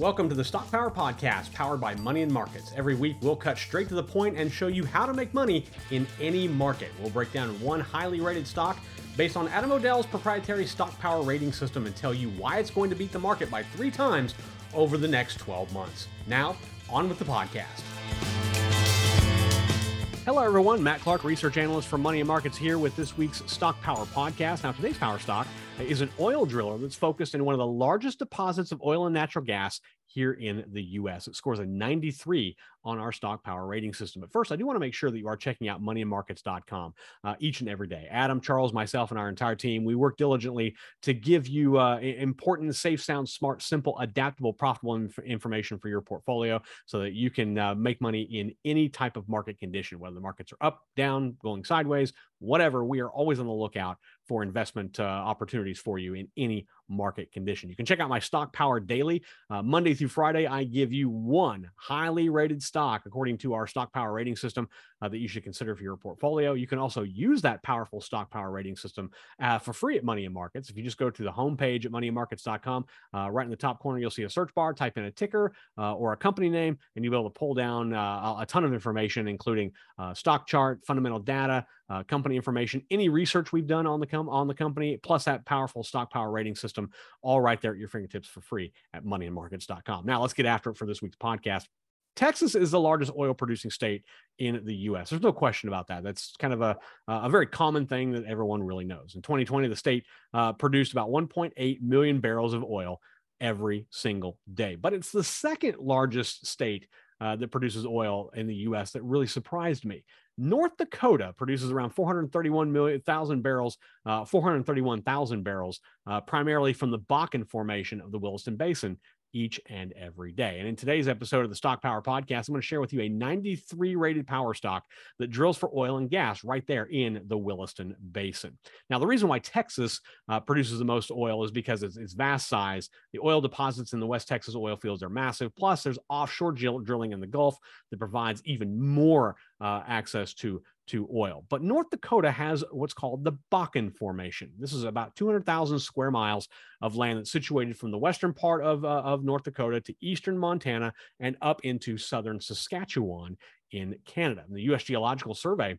Welcome to the Stock Power Podcast, powered by Money and Markets. Every week, we'll cut straight to the point and show you how to make money in any market. We'll break down one highly rated stock based on Adam O'Dell's proprietary stock power rating system and tell you why it's going to beat the market by three times over the next 12 months. Now, on with the podcast. Hello, everyone. Matt Clark, research analyst for Money and Markets, here with this week's Stock Power podcast. Now, today's power stock is an oil driller that's focused in one of the largest deposits of oil and natural gas here in the US. It scores a 93 on our stock power rating system. But first, I do want to make sure that you are checking out moneyandmarkets.com uh, each and every day. Adam, Charles, myself, and our entire team, we work diligently to give you uh, important, safe, sound, smart, simple, adaptable, profitable inf- information for your portfolio so that you can uh, make money in any type of market condition, whether the markets are up, down, going sideways, whatever. We are always on the lookout for investment uh, opportunities for you in any market condition. You can check out my Stock Power Daily. Uh, Monday through Friday, I give you one highly rated stock according to our Stock Power rating system uh, that you should consider for your portfolio. You can also use that powerful Stock Power rating system uh, for free at Money and Markets. If you just go to the homepage at moneyandmarkets.com, uh, right in the top corner, you'll see a search bar, type in a ticker uh, or a company name, and you'll be able to pull down uh, a ton of information, including stock chart, fundamental data, company information, any research we've done on the, com- on the company, plus that powerful Stock Power rating system system, all right there at your fingertips for free at moneyandmarkets.com. Now, let's get after it for this week's podcast. Texas is the largest oil producing state in the US. There's no question about that. That's kind of a, a very common thing that everyone really knows. In 2020, the state uh, produced about 1.8 million barrels of oil every single day, but it's the second largest state uh, that produces oil in the US that really surprised me. North Dakota produces around 431,000 barrels, uh, 431,000 barrels, uh, primarily from the Bakken formation of the Williston Basin each and every day. And in today's episode of the Stock Power Podcast, I'm going to share with you a 93 rated power stock that drills for oil and gas right there in the Williston Basin. Now, the reason why Texas uh, produces the most oil is because it's, its vast size. The oil deposits in the West Texas oil fields are massive. Plus, there's offshore drilling in the Gulf that provides even more uh, access to to oil. But North Dakota has what's called the Bakken Formation. This is about 200,000 square miles of land that's situated from the western part of, uh, of North Dakota to eastern Montana and up into southern Saskatchewan in Canada. And the U.S. Geological Survey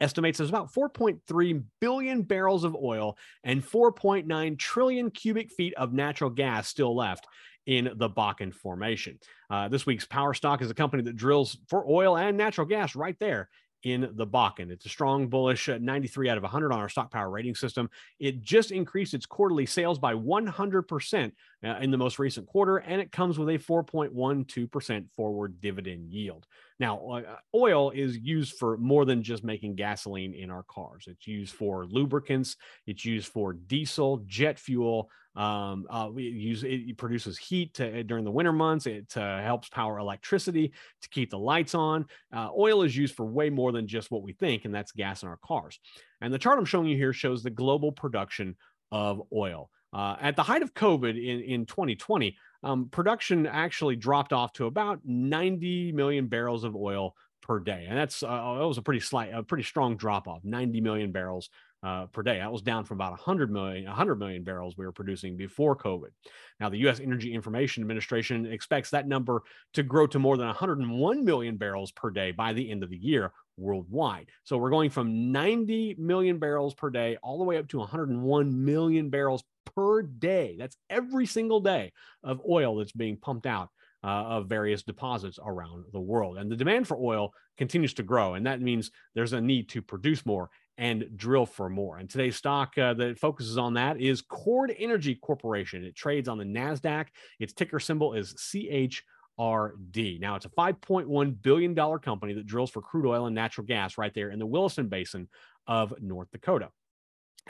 estimates there's about 4.3 billion barrels of oil and 4.9 trillion cubic feet of natural gas still left in the Bakken Formation. Uh, this week's Power Stock is a company that drills for oil and natural gas right there in the Bakken. It's a strong bullish uh, 93 out of 100 on our stock power rating system. It just increased its quarterly sales by 100% uh, in the most recent quarter, and it comes with a 4.12% forward dividend yield. Now, uh, oil is used for more than just making gasoline in our cars. It's used for lubricants. It's used for diesel, jet fuel. Um, uh, we use it produces heat to, during the winter months. It uh, helps power electricity to keep the lights on. Uh, oil is used for way more than just what we think, and that's gas in our cars. And the chart I'm showing you here shows the global production of oil. Uh, at the height of COVID in, in 2020, um, production actually dropped off to about 90 million barrels of oil per day, and that's uh, that was a pretty slight, a pretty strong drop off, 90 million barrels uh, per day. That was down from about 100 million, 100 million barrels we were producing before COVID. Now, the U.S. Energy Information Administration expects that number to grow to more than 101 million barrels per day by the end of the year worldwide. So we're going from 90 million barrels per day all the way up to 101 million barrels per day. That's every single day of oil that's being pumped out uh, of various deposits around the world. And the demand for oil continues to grow. And that means there's a need to produce more and drill for more. And today's stock uh, that focuses on that is Chord Energy Corporation. It trades on the NASDAQ. Its ticker symbol is CHRD. Now, it's a $5.1 billion company that drills for crude oil and natural gas right there in the Williston Basin of North Dakota.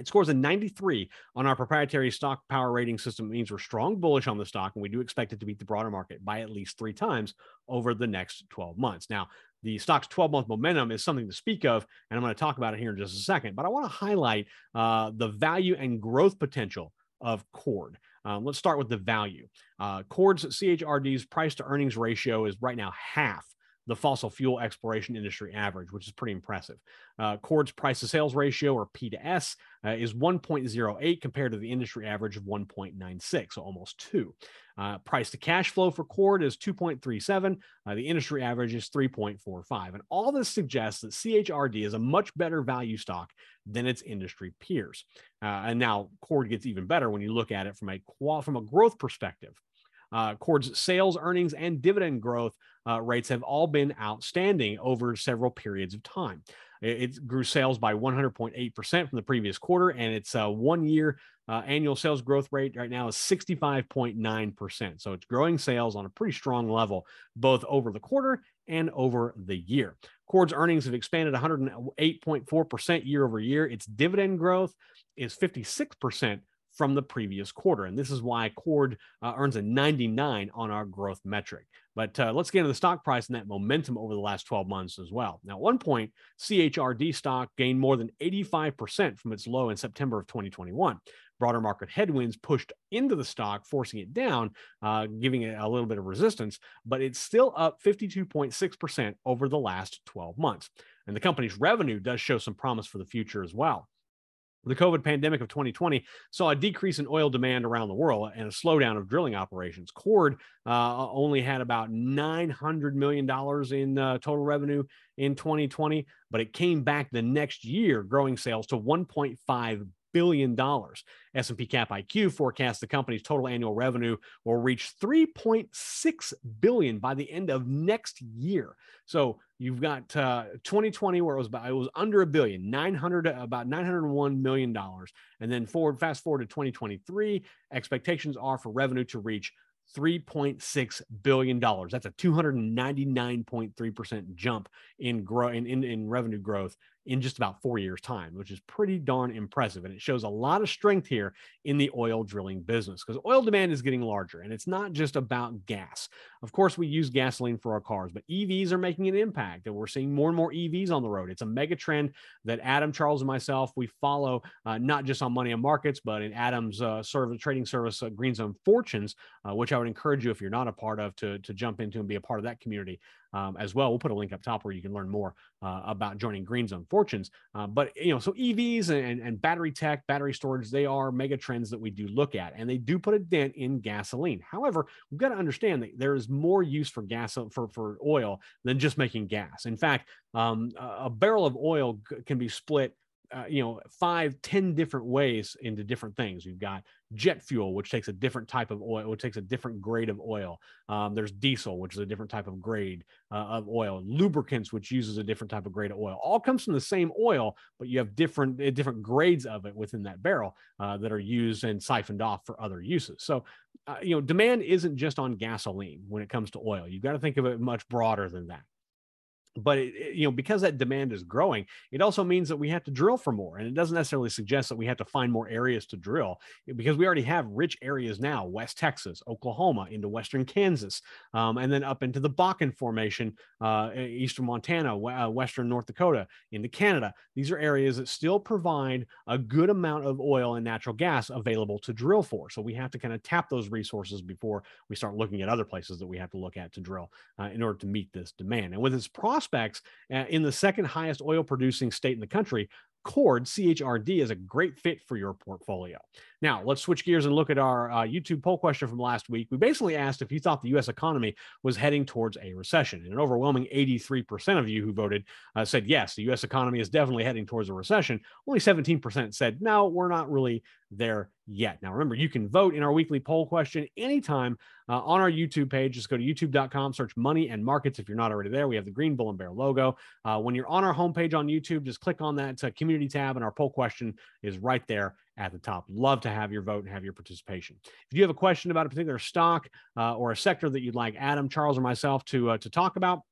It scores a 93 on our proprietary stock power rating system. It means we're strong bullish on the stock, and we do expect it to beat the broader market by at least three times over the next 12 months. Now, the stock's 12 month momentum is something to speak of, and I'm going to talk about it here in just a second. But I want to highlight uh, the value and growth potential of Chord. Um, let's start with the value. Uh, Chord's CHRD's price to earnings ratio is right now half the fossil fuel exploration industry average, which is pretty impressive. Uh, Chord's price to sales ratio, or P to S, uh, is 1.08 compared to the industry average of 1.96, so almost two. Uh, price to cash flow for Chord is 2.37. Uh, the industry average is 3.45. And all this suggests that CHRD is a much better value stock than its industry peers. Uh, and now Chord gets even better when you look at it from a from a growth perspective. Uh, Chord's sales, earnings, and dividend growth uh, rates have all been outstanding over several periods of time. It, grew sales by 100.8% from the previous quarter, and its uh, one year uh, annual sales growth rate right now is 65.9%. So it's growing sales on a pretty strong level, both over the quarter and over the year. Chord's earnings have expanded 108.4% year over year. Its dividend growth is 56% from the previous quarter. And this is why Chord uh, earns a 99 on our growth metric. But uh, let's get into the stock price and that momentum over the last 12 months as well. Now, at one point, CHRD stock gained more than 85% from its low in September of 2021. Broader market headwinds pushed into the stock, forcing it down, uh, giving it a little bit of resistance, but it's still up 52.6% over the last 12 months. And the company's revenue does show some promise for the future as well. The COVID pandemic of 2020 saw a decrease in oil demand around the world and a slowdown of drilling operations. Chord uh, only had about $900 million in uh, total revenue in 2020, but it came back the next year, growing sales to 1.5 billion dollars. S&P Cap IQ forecasts the company's total annual revenue will reach 3.6 billion by the end of next year. So you've got uh, 2020 where it was about it was under a billion, 900 about 901 million dollars, and then forward fast forward to 2023, expectations are for revenue to reach $3.6 billion. That's a 299.3% jump in, grow, in, in, in revenue growth in just about four years' time, which is pretty darn impressive. And it shows a lot of strength here in the oil drilling business because oil demand is getting larger and it's not just about gas. Of course, we use gasoline for our cars, but EVs are making an impact and we're seeing more and more EVs on the road. It's a mega trend that Adam, Charles, and myself, we follow uh, not just on Money and Markets, but in Adam's uh, service, trading service, uh, Green Zone Fortunes, uh, which I would encourage you, if you're not a part of, to, to jump into and be a part of that community um, as well. We'll put a link up top where you can learn more uh, about joining Green Zone Fortunes. Uh, but you know, so EVs and, and battery tech, battery storage, they are mega trends that we do look at, and they do put a dent in gasoline. However, we've got to understand that there is more use for gas for for oil than just making gas. In fact, um, a barrel of oil can be split uh, you know five ten different ways into different things. You've got jet fuel which takes a different type of oil which takes a different grade of oil. Um, there's diesel which is a different type of grade uh, of oil. Lubricants which uses a different type of grade of oil. All comes from the same oil but you have different uh, different grades of it within that barrel uh, that are used and siphoned off for other uses. So uh, you know demand isn't just on gasoline when it comes to oil. You've got to think of it much broader than that but it, it, you know because that demand is growing it also means that we have to drill for more and it doesn't necessarily suggest that we have to find more areas to drill because we already have rich areas now west texas oklahoma into western kansas um, and then up into the bakken formation uh, eastern montana uh, western north dakota into canada. These are areas that still provide a good amount of oil and natural gas available to drill for so we have to kind of tap those resources before we start looking at other places that we have to look at to drill uh, in order to meet this demand. And with its process prospects uh, in the second highest oil producing state in the country, Chord CHRD is a great fit for your portfolio. Now, let's switch gears and look at our uh, YouTube poll question from last week. We basically asked if you thought the U.S. economy was heading towards a recession. And an overwhelming 83% of you who voted uh, said yes, the U.S. economy is definitely heading towards a recession. Only 17% said no, we're not really there yet. Now, remember, you can vote in our weekly poll question anytime uh, on our YouTube page. Just go to youtube.com, search money and markets. If you're not already there, we have the green bull and bear logo. Uh, when you're on our homepage on YouTube, just click on that uh, community tab, and our poll question is right there at the top. Love to have your vote and have your participation. If you have a question about a particular stock uh, or a sector that you'd like Adam, Charles, or myself to uh, to talk about,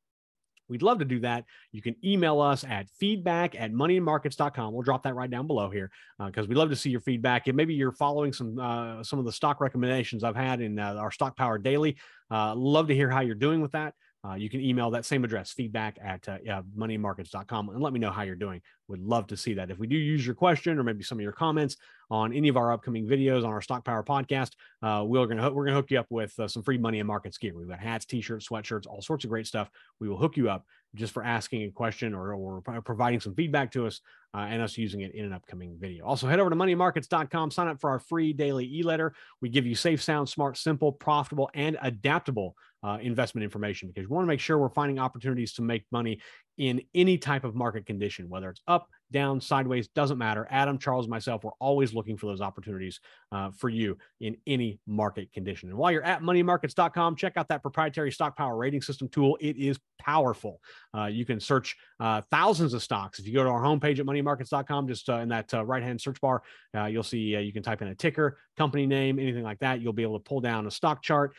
We'd love to do that. You can email us at feedback at moneyandmarkets.com. We'll drop that right down below here because uh, we love to see your feedback. And maybe you're following some uh, some of the stock recommendations I've had in uh, our Stock Power Daily. Uh, love to hear how you're doing with that. Uh, you can email that same address, feedback at uh, yeah, moneymarkets.com, and let me know how you're doing. Would love to see that. If we do use your question or maybe some of your comments on any of our upcoming videos on our Stock Power podcast, uh, we're gonna we're gonna hook you up with uh, some free money and markets gear. We've got hats, t-shirts, sweatshirts, all sorts of great stuff. We will hook you up just for asking a question or, or providing some feedback to us uh, and us using it in an upcoming video. Also, head over to moneymarkets.com, sign up for our free daily e letter. We give you safe, sound, smart, simple, profitable, and adaptable uh, investment information because we want to make sure we're finding opportunities to make money in any type of market condition, whether it's up, down, sideways, doesn't matter. Adam, Charles, myself, we're always looking for those opportunities uh, for you in any market condition. And while you're at moneymarkets.com, check out that proprietary stock power rating system tool. It is powerful. Uh, you can search uh, thousands of stocks. If you go to our homepage at moneymarkets.com, just uh, in that uh, right hand search bar, uh, you'll see you can type in a ticker, company name, anything like that. You'll be able to pull down a stock chart.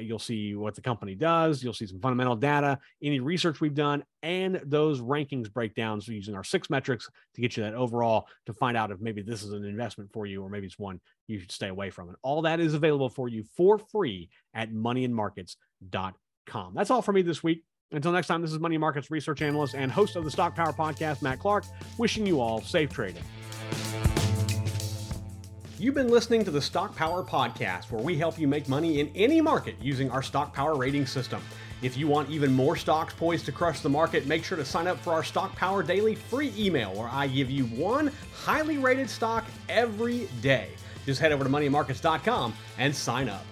You'll see what the company does. You'll see some fundamental data, any research we've done, and those rankings breakdowns using our six metrics to get you that overall to find out if maybe this is an investment for you or maybe it's one you should stay away from. And all that is available for you for free at moneyandmarkets.com. That's all for me this week. Until next time, this is Money Markets research analyst and host of the Stock Power Podcast, Matt Clark, wishing you all safe trading. You've been listening to the Stock Power Podcast, where we help you make money in any market using our Stock Power rating system. If you want even more stocks poised to crush the market, make sure to sign up for our Stock Power Daily free email, where I give you one highly rated stock every day. Just head over to moneymarkets.com and sign up.